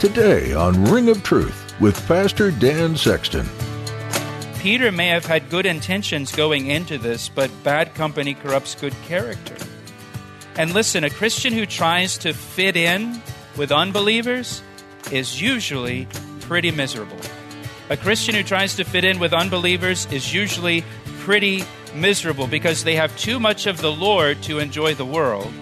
Today on Ring of Truth with Pastor Dan Sexton. Peter may have had good intentions going into this, but bad company corrupts good character. And listen, a Christian who tries to fit in with unbelievers is usually pretty miserable. A Christian who tries to fit in with unbelievers is usually pretty miserable because they have too much of the Lord to enjoy the world,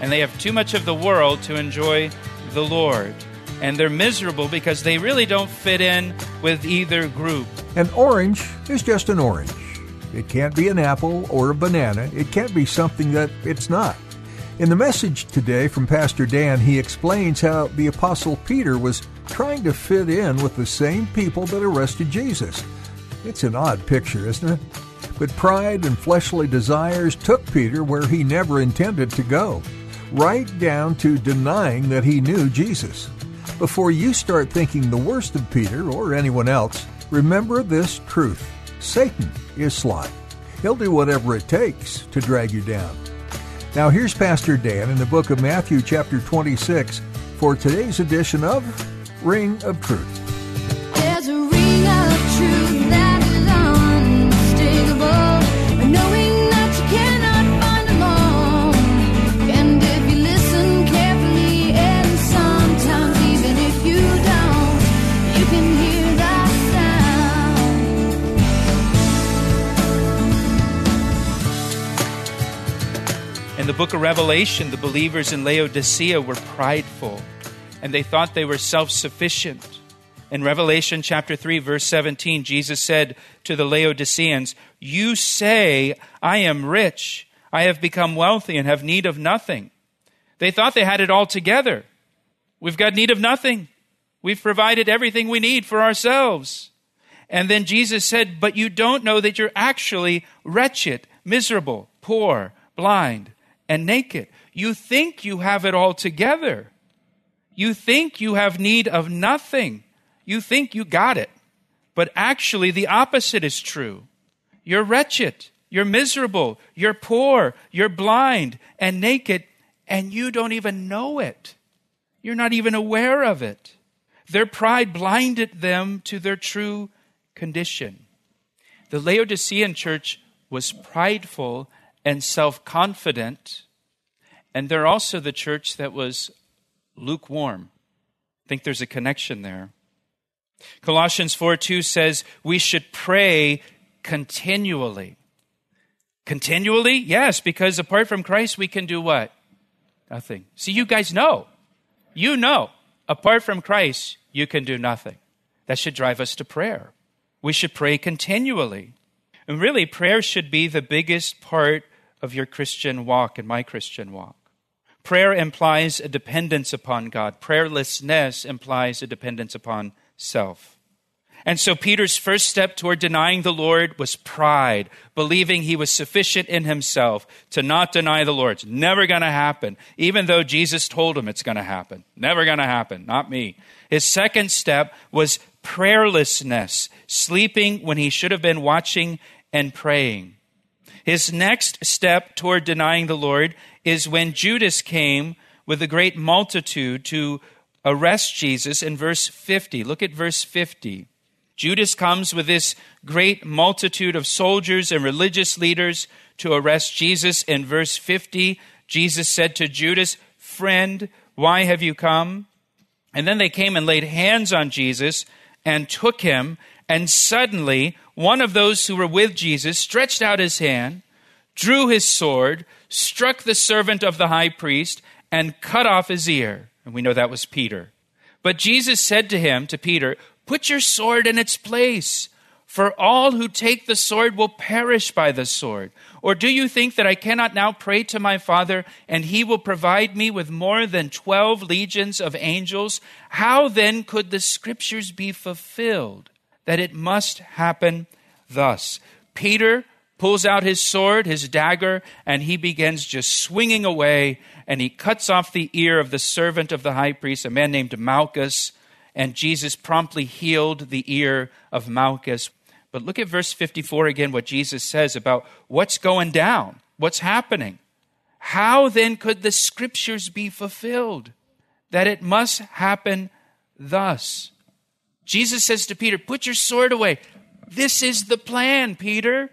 and they have too much of the world to enjoy the Lord and they're miserable because they really don't fit in with either group. An orange is just an orange. It can't be an apple or a banana. It can't be something that it's not. In the message today from Pastor Dan, he explains how the Apostle Peter was trying to fit in with the same people that arrested Jesus. It's an odd picture, isn't it? But pride and fleshly desires took Peter where he never intended to go, right down to denying that he knew Jesus. Before you start thinking the worst of Peter or anyone else, remember this truth Satan is sly. He'll do whatever it takes to drag you down. Now, here's Pastor Dan in the book of Matthew, chapter 26, for today's edition of Ring of Truth. Book of Revelation, the believers in Laodicea were prideful and they thought they were self sufficient. In Revelation chapter 3, verse 17, Jesus said to the Laodiceans, You say, I am rich, I have become wealthy, and have need of nothing. They thought they had it all together. We've got need of nothing. We've provided everything we need for ourselves. And then Jesus said, But you don't know that you're actually wretched, miserable, poor, blind, and naked. You think you have it all together. You think you have need of nothing. You think you got it. But actually, the opposite is true. You're wretched. You're miserable. You're poor. You're blind and naked, and you don't even know it. You're not even aware of it. Their pride blinded them to their true condition. The Laodicean church was prideful and self confident. And they're also the church that was lukewarm. I think there's a connection there. Colossians 4 2 says we should pray continually. Continually? Yes, because apart from Christ, we can do what? Nothing. See, you guys know. You know. Apart from Christ, you can do nothing. That should drive us to prayer. We should pray continually. And really, prayer should be the biggest part of your Christian walk and my Christian walk. Prayer implies a dependence upon God. Prayerlessness implies a dependence upon self. And so Peter's first step toward denying the Lord was pride, believing he was sufficient in himself to not deny the Lord. It's never going to happen, even though Jesus told him it's going to happen. Never going to happen, not me. His second step was prayerlessness, sleeping when he should have been watching and praying. His next step toward denying the Lord is when Judas came with a great multitude to arrest Jesus in verse 50. Look at verse 50. Judas comes with this great multitude of soldiers and religious leaders to arrest Jesus. In verse 50, Jesus said to Judas, Friend, why have you come? And then they came and laid hands on Jesus and took him. And suddenly, one of those who were with Jesus stretched out his hand, drew his sword, struck the servant of the high priest, and cut off his ear. And we know that was Peter. But Jesus said to him, to Peter, Put your sword in its place, For all who take the sword will perish by the sword. Or do you think that I cannot now pray to my Father, and he will provide me with more than twelve legions of angels? How then could the scriptures be fulfilled that it must happen thus? Peter pulls out his sword, his dagger, and he begins just swinging away, and he cuts off the ear of the servant of the high priest, a man named Malchus, and Jesus promptly healed the ear of Malchus. But look at verse 54 again, what Jesus says about what's going down, what's happening. How then could the scriptures be fulfilled? That it must happen thus. Jesus says to Peter, Put your sword away. This is the plan, Peter.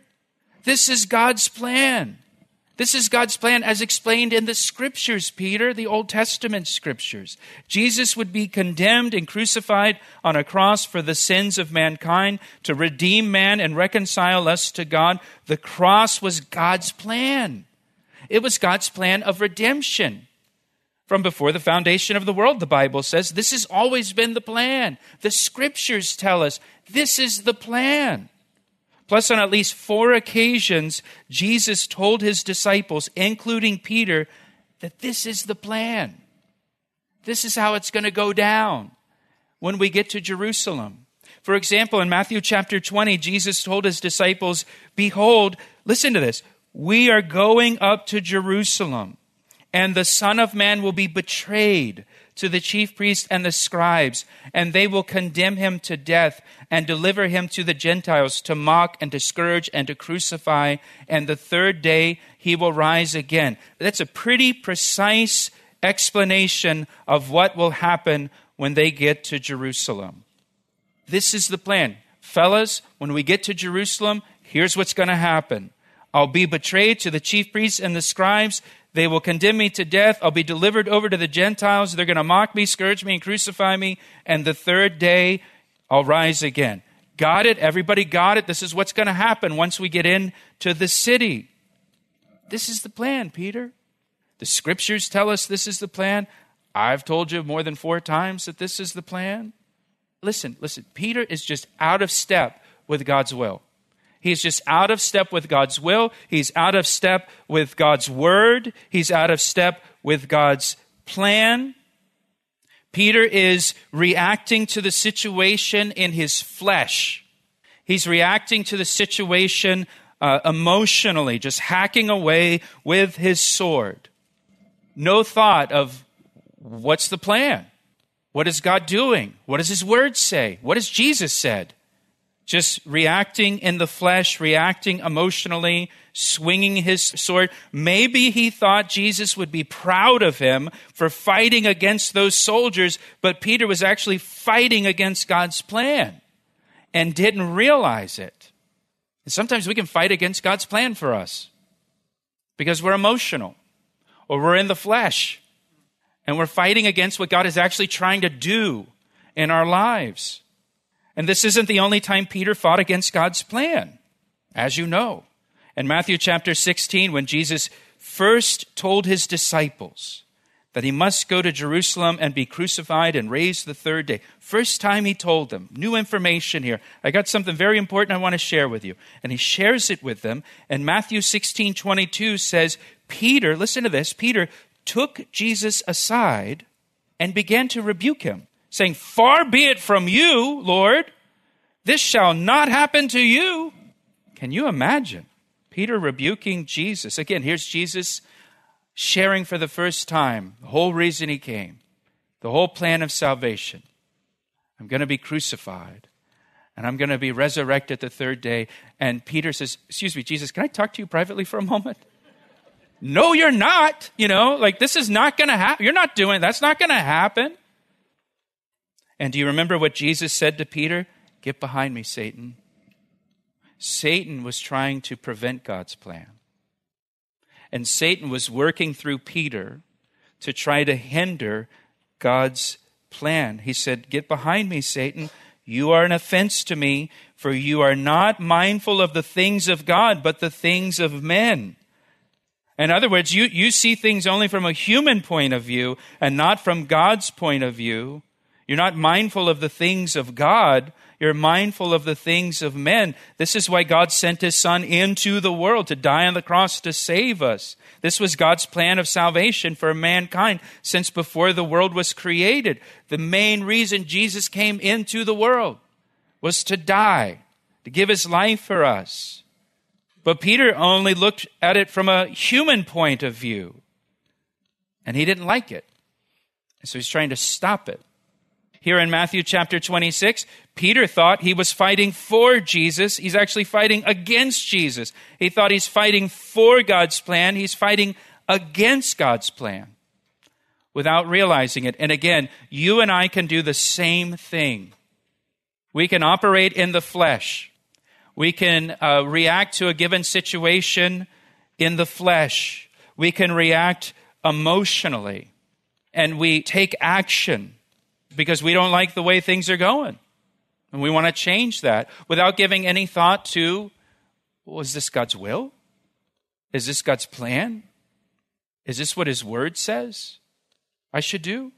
This is God's plan. This is God's plan as explained in the scriptures, Peter, the Old Testament scriptures. Jesus would be condemned and crucified on a cross for the sins of mankind to redeem man and reconcile us to God. The cross was God's plan. It was God's plan of redemption. From before the foundation of the world, the Bible says, this has always been the plan. The scriptures tell us this is the plan. Plus, on at least four occasions, Jesus told his disciples, including Peter, that this is the plan. This is how it's going to go down when we get to Jerusalem. For example, in Matthew chapter 20, Jesus told his disciples, Behold, listen to this, we are going up to Jerusalem, and the Son of Man will be betrayed to the chief priests and the scribes, and they will condemn him to death and deliver him to the Gentiles to mock and to scourge and to crucify, and the third day he will rise again. That's a pretty precise explanation of what will happen when they get to Jerusalem. This is the plan. Fellas, when we get to Jerusalem, here's what's going to happen. I'll be betrayed to the chief priests and the scribes. They will condemn me to death. I'll be delivered over to the Gentiles. They're going to mock me, scourge me, and crucify me. And the third day, I'll rise again. Got it? Everybody got it? This is what's going to happen once we get into the city. This is the plan, Peter. The scriptures tell us this is the plan. I've told you more than four times that this is the plan. Listen, listen. Peter is just out of step with God's will. He's just out of step with God's will. He's out of step with God's word. He's out of step with God's plan. Peter is reacting to the situation in his flesh. He's reacting to the situation uh, emotionally, just hacking away with his sword. No thought of what's the plan? What is God doing? What does his word say? What has Jesus said? Just reacting in the flesh, reacting emotionally, swinging his sword. Maybe he thought Jesus would be proud of him for fighting against those soldiers, but Peter was actually fighting against God's plan and didn't realize it. And sometimes we can fight against God's plan for us because we're emotional or we're in the flesh and we're fighting against what God is actually trying to do in our lives. And this isn't the only time Peter fought against God's plan, as you know. In Matthew chapter 16, when Jesus first told his disciples that he must go to Jerusalem and be crucified and raised the third day, first time he told them, new information here. I got something very important I want to share with you. And he shares it with them. And Matthew 16, 22 says, Peter, listen to this, Peter took Jesus aside and began to rebuke him saying, Far be it from you, Lord, this shall not happen to you. Can you imagine Peter rebuking Jesus? Again, here's Jesus sharing for the first time the whole reason he came, the whole plan of salvation. I'm going to be crucified and I'm going to be resurrected the third day. And Peter says, Excuse me, Jesus, can I talk to you privately for a moment? no, you're not. You know, like this is not going to happen. You're not doing that's not going to happen. And do you remember what Jesus said to Peter? Get behind me, Satan. Satan was trying to prevent God's plan. And Satan was working through Peter to try to hinder God's plan. He said, Get behind me, Satan. You are an offense to me, for you are not mindful of the things of God, but the things of men. In other words, you, you see things only from a human point of view and not from God's point of view. You're not mindful of the things of God. You're mindful of the things of men. This is why God sent his son into the world to die on the cross to save us. This was God's plan of salvation for mankind since before the world was created. The main reason Jesus came into the world was to die, to give his life for us. But Peter only looked at it from a human point of view, and he didn't like it. So he's trying to stop it. Here in Matthew chapter 26, Peter thought he was fighting for Jesus. He's actually fighting against Jesus. He thought he's fighting for God's plan. He's fighting against God's plan without realizing it. And again, you and I can do the same thing. We can operate in the flesh. We can uh, react to a given situation in the flesh. We can react emotionally. And we take action because we don't like the way things are going. And we want to change that without giving any thought to was this God's will? Is this God's plan? Is this what His Word says I should do?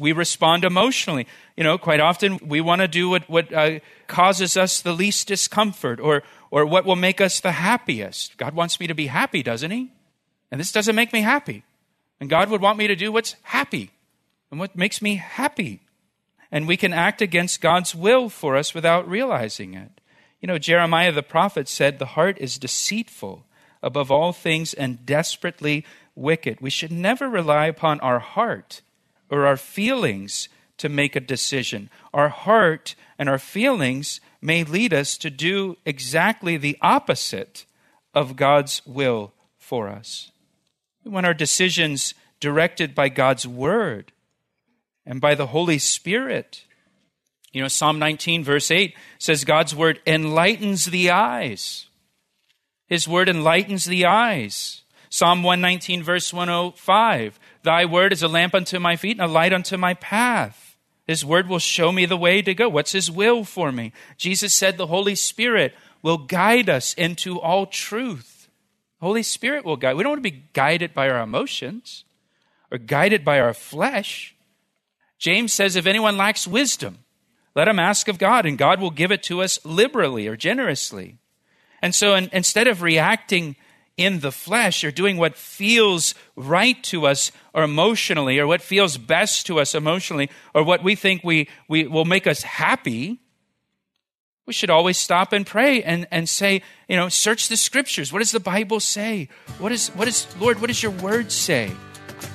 we respond emotionally. You know, quite often we want to do what, what uh, causes us the least discomfort or, or what will make us the happiest. God wants me to be happy, doesn't He? And this doesn't make me happy. And God would want me to do what's happy and what makes me happy. And we can act against God's will for us without realizing it. You know, Jeremiah the prophet said, The heart is deceitful above all things and desperately wicked. We should never rely upon our heart or our feelings to make a decision. Our heart and our feelings may lead us to do exactly the opposite of God's will for us. We want our decisions directed by God's Word and by the Holy Spirit. You know, Psalm 19, verse 8 says God's Word enlightens the eyes. His Word enlightens the eyes. Psalm 119, verse 105 Thy word is a lamp unto my feet and a light unto my path. His word will show me the way to go. What's His will for me? Jesus said the Holy Spirit will guide us into all truth. Holy Spirit will guide. We don't want to be guided by our emotions or guided by our flesh. James says, if anyone lacks wisdom, let him ask of God, and God will give it to us liberally or generously. And so in, instead of reacting in the flesh or doing what feels right to us or emotionally or what feels best to us emotionally or what we think we, we will make us happy, we should always stop and pray and, and say, you know, search the scriptures. What does the Bible say? What is, what is, Lord, what does your word say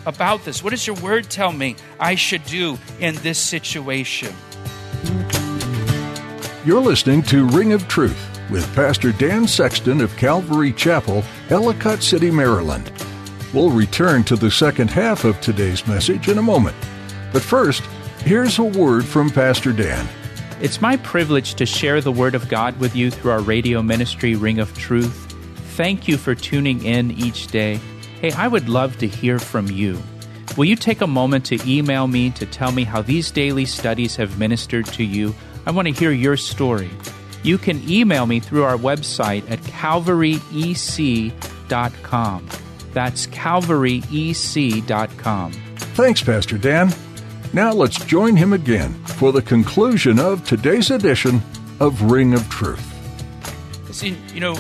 about this? What does your word tell me I should do in this situation? You're listening to Ring of Truth with Pastor Dan Sexton of Calvary Chapel, Ellicott City, Maryland. We'll return to the second half of today's message in a moment. But first, here's a word from Pastor Dan. It's my privilege to share the Word of God with you through our radio ministry, Ring of Truth. Thank you for tuning in each day. Hey, I would love to hear from you. Will you take a moment to email me to tell me how these daily studies have ministered to you? I want to hear your story you can email me through our website at calvaryec.com. That's calvaryec.com. Thanks, Pastor Dan. Now let's join him again for the conclusion of today's edition of Ring of Truth. See, you know,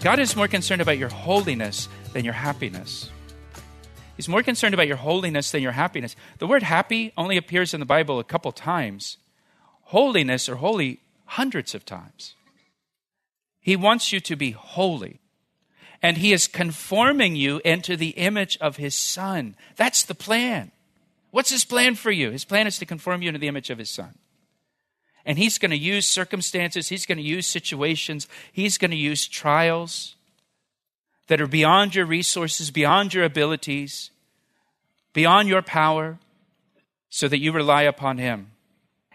God is more concerned about your holiness than your happiness. He's more concerned about your holiness than your happiness. The word happy only appears in the Bible a couple times. Holiness or holy hundreds of times. He wants you to be holy. And he is conforming you into the image of his son. That's the plan. What's his plan for you? His plan is to conform you into the image of his son. And he's going to use circumstances, he's going to use situations, he's going to use trials that are beyond your resources, beyond your abilities, beyond your power, so that you rely upon him.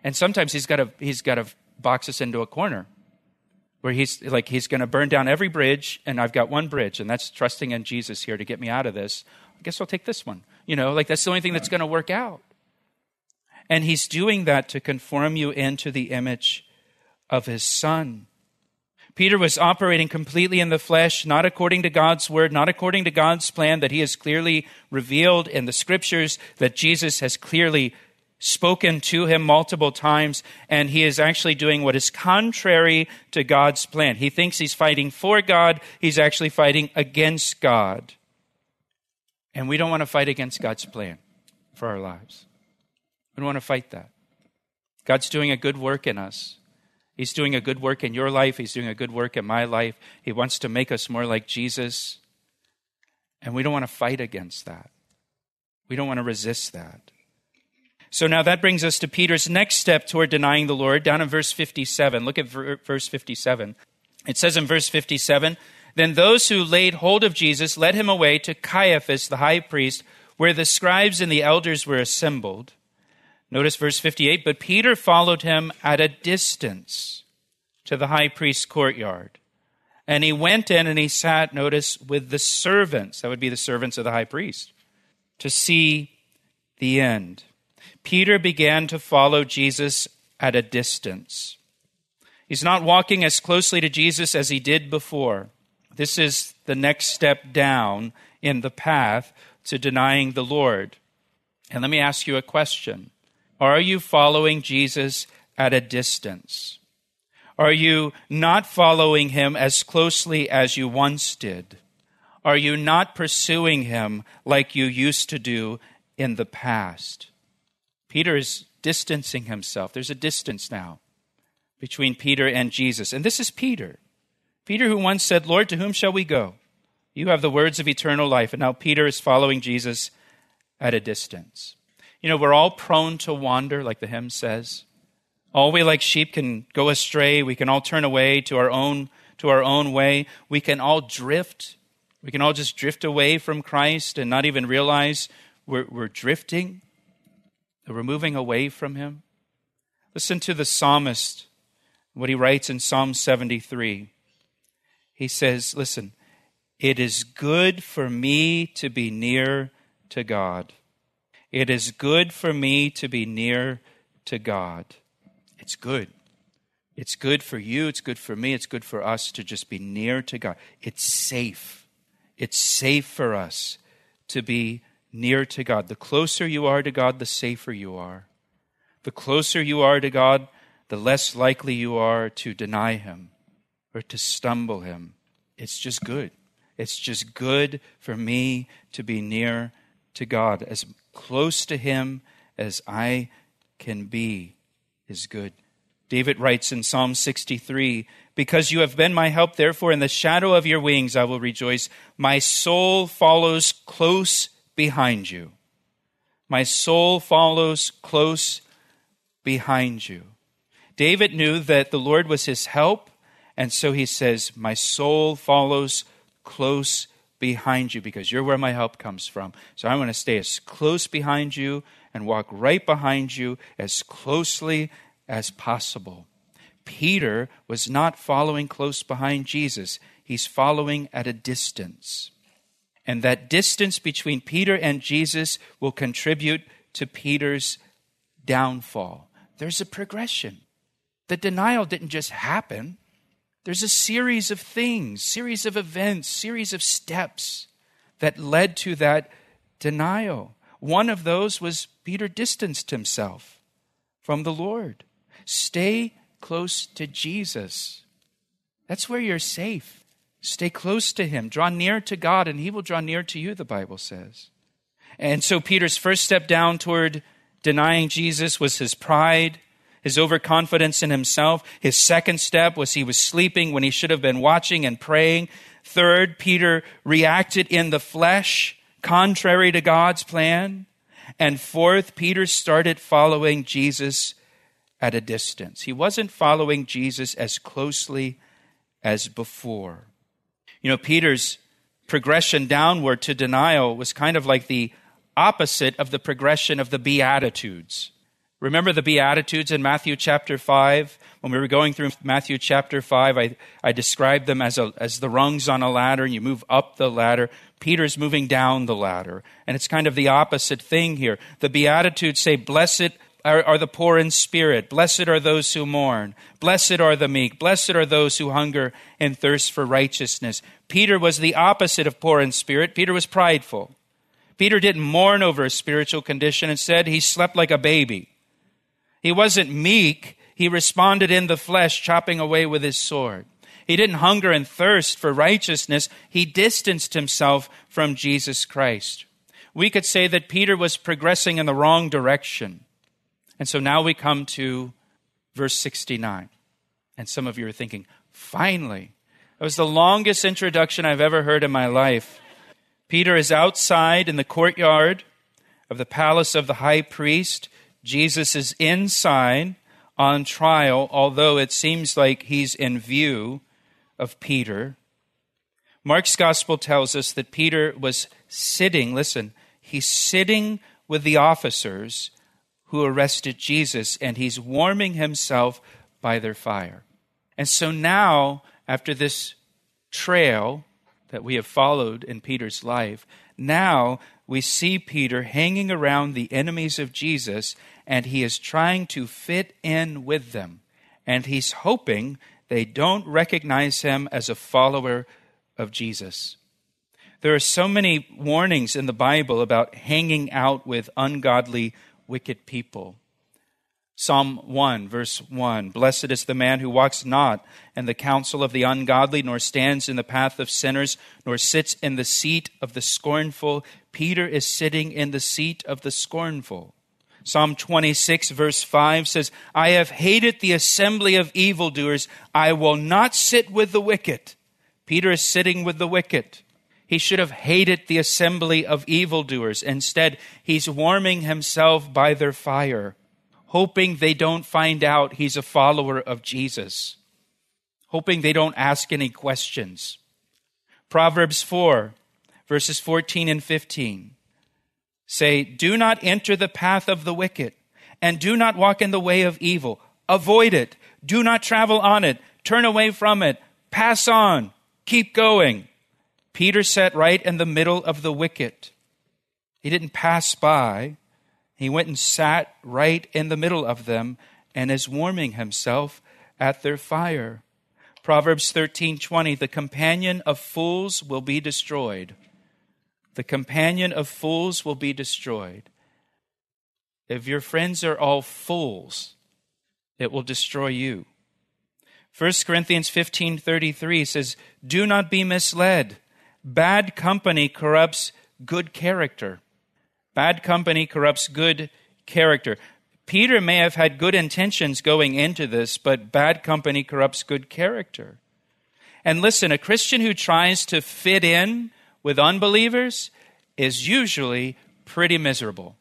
And sometimes he's got to, he's got to box us into a corner where he's like he's going to burn down every bridge and i've got one bridge and that's trusting in jesus here to get me out of this. I guess i'll take this one. You know like that's the only thing that's going to work out. And he's doing that to conform you into the image of his son peter was operating completely in the flesh not according to god's word not according to god's plan that he has clearly revealed in the scriptures that jesus has clearly spoken to him multiple times, and he is actually doing what is contrary to God's plan. He thinks he's fighting for God, he's actually fighting against God. And we don't want to fight against God's plan for our lives. We don't want to fight that. God's doing a good work in us. He's doing a good work in your life. He's doing a good work in my life. He wants to make us more like Jesus. And we don't want to fight against that. We don't want to resist that. So now that brings us to Peter's next step toward denying the Lord, down in verse 57. Look at verse 57. It says in verse 57 Then those who laid hold of Jesus led him away to Caiaphas, the high priest, where the scribes and the elders were assembled. Notice verse 58 But Peter followed him at a distance to the high priest's courtyard. And he went in and he sat, notice, with the servants. That would be the servants of the high priest, to see the end. Peter began to follow Jesus at a distance. He's not walking as closely to Jesus as he did before. This is the next step down in the path to denying the Lord. And let me ask you a question are you following Jesus at a distance? Are you not following him as closely as you once did? Are you not pursuing him like you used to do in the past? Peter is distancing himself. There's a distance now between Peter and Jesus. And this is Peter. Peter, who once said, Lord, to whom shall we go? You have the words of eternal life. And now Peter is following Jesus at a distance. You know, we're all prone to wander, like the hymn says. All we like sheep can go astray. We can all turn away to our own to our own way. We can all drift. We can all just drift away from Christ and not even realize we're, we're drifting, that we're moving away from Him. Listen to the psalmist, what he writes in Psalm 73. He says, Listen, it is good for me to be near to God. It is good for me to be near to God. It's good. It's good for you. It's good for me. It's good for us to just be near to God. It's safe. It's safe for us to be near to God. The closer you are to God, the safer you are. The closer you are to God, the less likely you are to deny Him or to stumble Him. It's just good. It's just good for me to be near to God. As close to Him as I can be is good. David writes in Psalm 63 Because you have been my help, therefore, in the shadow of your wings I will rejoice. My soul follows close behind you. My soul follows close behind you. David knew that the Lord was his help, and so he says, My soul follows close behind you because you're where my help comes from. So I'm going to stay as close behind you and walk right behind you as closely as possible. Peter was not following close behind Jesus, he's following at a distance. And that distance between Peter and Jesus will contribute to Peter's downfall. There's a progression. The denial didn't just happen. There's a series of things, series of events, series of steps that led to that denial. One of those was Peter distanced himself from the Lord. Stay close to Jesus. That's where you're safe. Stay close to him. Draw near to God, and he will draw near to you, the Bible says. And so Peter's first step down toward denying Jesus was his pride his overconfidence in himself. His second step was he was sleeping when he should have been watching and praying. Third, Peter reacted in the flesh, contrary to God's plan. And fourth, Peter started following Jesus at a distance. He wasn't following Jesus as closely as before. You know, Peter's progression downward to denial was kind of like the opposite of the progression of the Beatitudes. Remember the Beatitudes in Matthew chapter 5? When we were going through Matthew chapter 5, I, I described them as, a, as the rungs on a ladder, and you move up the ladder. Peter's moving down the ladder. And it's kind of the opposite thing here. The Beatitudes say, Blessed are, are the poor in spirit. Blessed are those who mourn. Blessed are the meek. Blessed are those who hunger and thirst for righteousness. Peter was the opposite of poor in spirit. Peter was prideful. Peter didn't mourn over his spiritual condition. Instead, he slept like a baby. He wasn't meek. He responded in the flesh, chopping away with his sword. He didn't hunger and thirst for righteousness. He distanced himself from Jesus Christ. We could say that Peter was progressing in the wrong direction. And so now we come to verse 69. And some of you are thinking, finally, it was the longest introduction I've ever heard in my life. Peter is outside in the courtyard of the palace of the high priest. Jesus is inside on trial, although it seems like he's in view of Peter. Mark's gospel tells us that Peter was sitting, listen, he's sitting with the officers who arrested Jesus, and he's warming himself by their fire. And so now, after this trail that we have followed in Peter's life, now we see Peter hanging around the enemies of Jesus, and he is trying to fit in with them. And he's hoping they don't recognize him as a follower of Jesus. There are so many warnings in the Bible about hanging out with ungodly, wicked people. Psalm 1, verse 1 Blessed is the man who walks not in the counsel of the ungodly, nor stands in the path of sinners, nor sits in the seat of the scornful. Peter is sitting in the seat of the scornful. Psalm 26, verse 5 says, I have hated the assembly of evildoers. I will not sit with the wicked. Peter is sitting with the wicked. He should have hated the assembly of evildoers. Instead, he's warming himself by their fire hoping they don't find out he's a follower of Jesus, hoping they don't ask any questions. Proverbs 4, verses 14 and 15 say, Do not enter the path of the wicked, and do not walk in the way of evil. Avoid it. Do not travel on it. Turn away from it. Pass on. Keep going. Peter sat right in the middle of the wicked. He didn't pass by. He went and sat right in the middle of them and is warming himself at their fire. Proverbs 13:20 The companion of fools will be destroyed. The companion of fools will be destroyed. If your friends are all fools, it will destroy you. 1 Corinthians 15:33 says, "Do not be misled. Bad company corrupts good character." Bad company corrupts good character. Peter may have had good intentions going into this, but bad company corrupts good character. And listen, a Christian who tries to fit in with unbelievers is usually pretty miserable.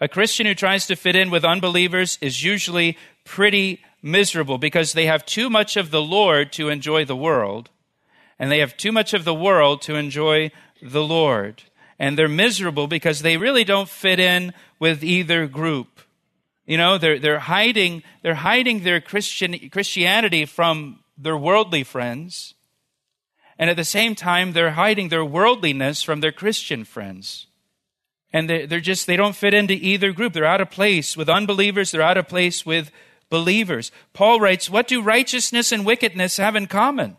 A Christian who tries to fit in with unbelievers is usually pretty miserable because they have too much of the Lord to enjoy the world, and they have too much of the world to enjoy the Lord and they're miserable because they really don't fit in with either group. You know, they're, they're hiding, they're hiding their Christian, Christianity from their worldly friends. And at the same time, they're hiding their worldliness from their Christian friends. And they, they're just, they don't fit into either group. They're out of place with unbelievers. They're out of place with believers. Paul writes, What do righteousness and wickedness have in common?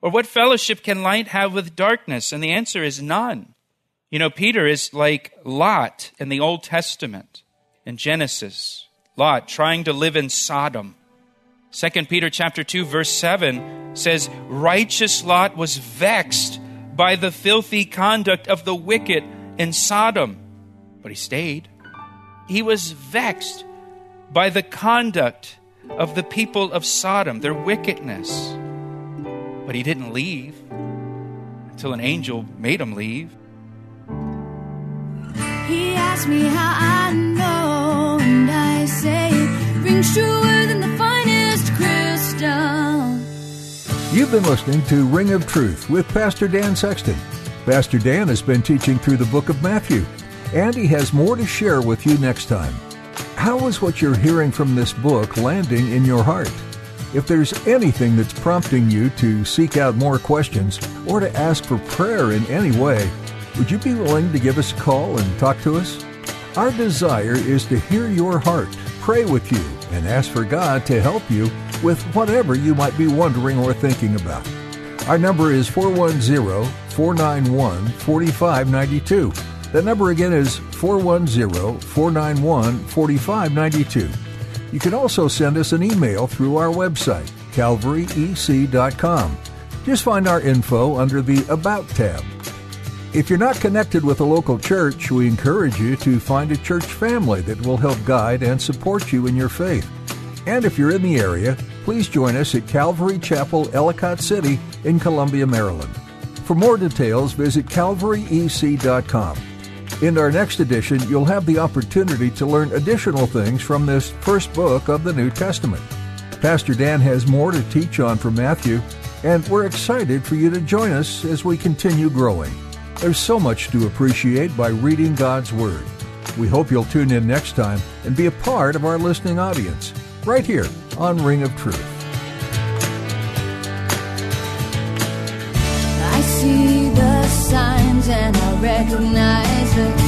Or what fellowship can light have with darkness? And the answer is none. You know, Peter is like Lot in the Old Testament, in Genesis. Lot trying to live in Sodom. 2 Peter chapter 2 verse 7 says, "Righteous Lot was vexed by the filthy conduct of the wicked in Sodom." But he stayed. He was vexed by the conduct of the people of Sodom, their wickedness. But he didn't leave until an angel made him leave. He asked me how I know, and I say it rings truer You've been listening to Ring of Truth with Pastor Dan Sexton. Pastor Dan has been teaching through the book of Matthew, and he has more to share with you next time. How is what you're hearing from this book landing in your heart? If there's anything that's prompting you to seek out more questions or to ask for prayer in any way, would you be willing to give us a call and talk to us? Our desire is to hear your heart, pray with you, and ask for God to help you with whatever you might be wondering or thinking about. Our number is 410 491 4592. That number again is 410 491 4592. You can also send us an email through our website, calvaryec.com. Just find our info under the About tab. If you're not connected with a local church, we encourage you to find a church family that will help guide and support you in your faith. And if you're in the area, please join us at Calvary Chapel, Ellicott City in Columbia, Maryland. For more details, visit calvaryec.com. In our next edition, you'll have the opportunity to learn additional things from this first book of the New Testament. Pastor Dan has more to teach on from Matthew, and we're excited for you to join us as we continue growing. There's so much to appreciate by reading God's Word. We hope you'll tune in next time and be a part of our listening audience, right here on Ring of Truth. I see the signs and I recognize the